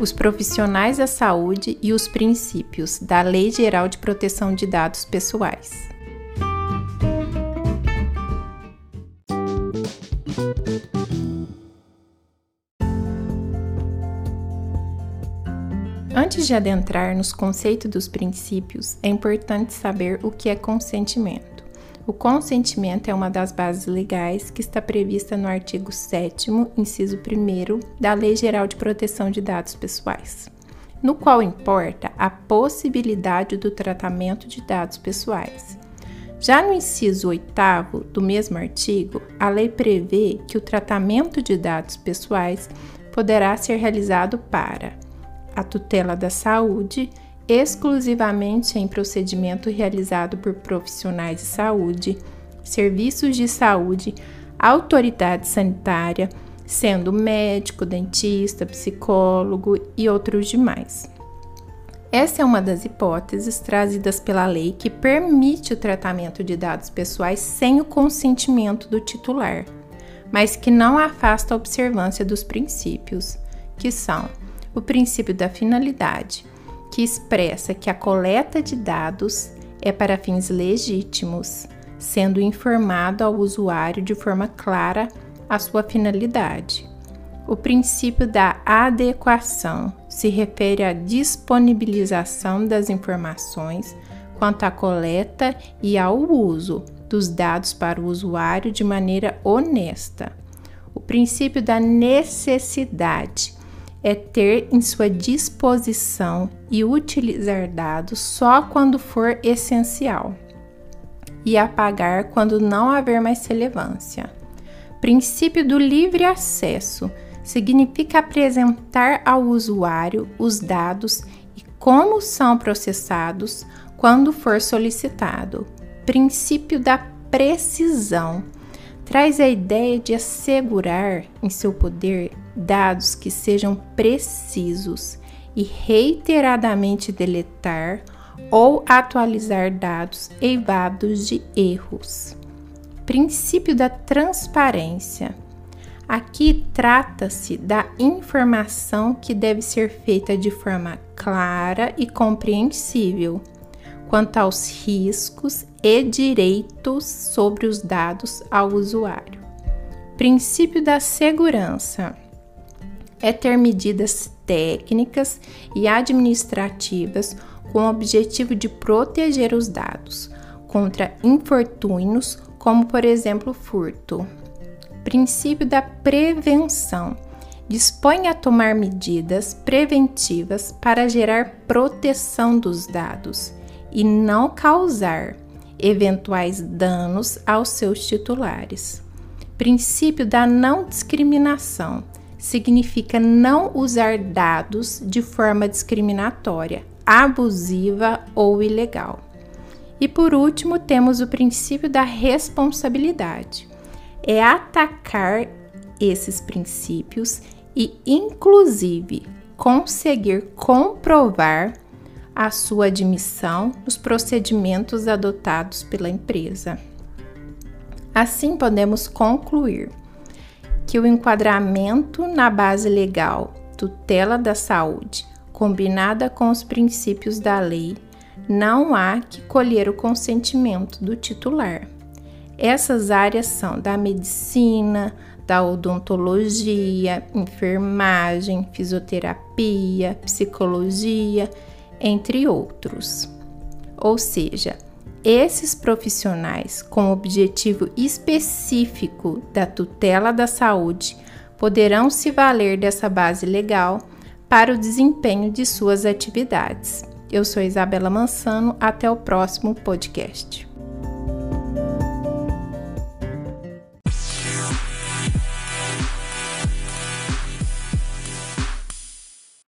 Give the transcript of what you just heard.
os profissionais da saúde e os princípios da Lei Geral de Proteção de Dados Pessoais. Antes de adentrar nos conceitos dos princípios, é importante saber o que é consentimento. O consentimento é uma das bases legais que está prevista no artigo 7, inciso 1 da Lei Geral de Proteção de Dados Pessoais, no qual importa a possibilidade do tratamento de dados pessoais. Já no inciso 8 do mesmo artigo, a lei prevê que o tratamento de dados pessoais poderá ser realizado para a tutela da saúde exclusivamente em procedimento realizado por profissionais de saúde, serviços de saúde, autoridade sanitária, sendo médico, dentista, psicólogo e outros demais. Essa é uma das hipóteses trazidas pela lei que permite o tratamento de dados pessoais sem o consentimento do titular, mas que não afasta a observância dos princípios, que são o princípio da finalidade, que expressa que a coleta de dados é para fins legítimos, sendo informado ao usuário de forma clara a sua finalidade. O princípio da adequação se refere à disponibilização das informações quanto à coleta e ao uso dos dados para o usuário de maneira honesta. O princípio da necessidade é ter em sua disposição e utilizar dados só quando for essencial e apagar quando não haver mais relevância. Princípio do livre acesso significa apresentar ao usuário os dados e como são processados quando for solicitado. Princípio da precisão traz a ideia de assegurar em seu poder dados que sejam precisos e reiteradamente deletar ou atualizar dados eivados de erros. Princípio da transparência. Aqui trata-se da informação que deve ser feita de forma clara e compreensível quanto aos riscos e direitos sobre os dados ao usuário. Princípio da segurança é ter medidas técnicas e administrativas com o objetivo de proteger os dados contra infortúnios, como por exemplo furto. Princípio da prevenção dispõe a tomar medidas preventivas para gerar proteção dos dados e não causar eventuais danos aos seus titulares. Princípio da não discriminação significa não usar dados de forma discriminatória, abusiva ou ilegal. E por último, temos o princípio da responsabilidade. É atacar esses princípios e, inclusive, conseguir comprovar a sua admissão nos procedimentos adotados pela empresa. Assim, podemos concluir que o enquadramento na base legal tutela da saúde, combinada com os princípios da lei, não há que colher o consentimento do titular. Essas áreas são da medicina, da odontologia, enfermagem, fisioterapia, psicologia, entre outros. Ou seja, esses profissionais, com objetivo específico da tutela da saúde, poderão se valer dessa base legal para o desempenho de suas atividades. Eu sou Isabela Mansano, até o próximo podcast.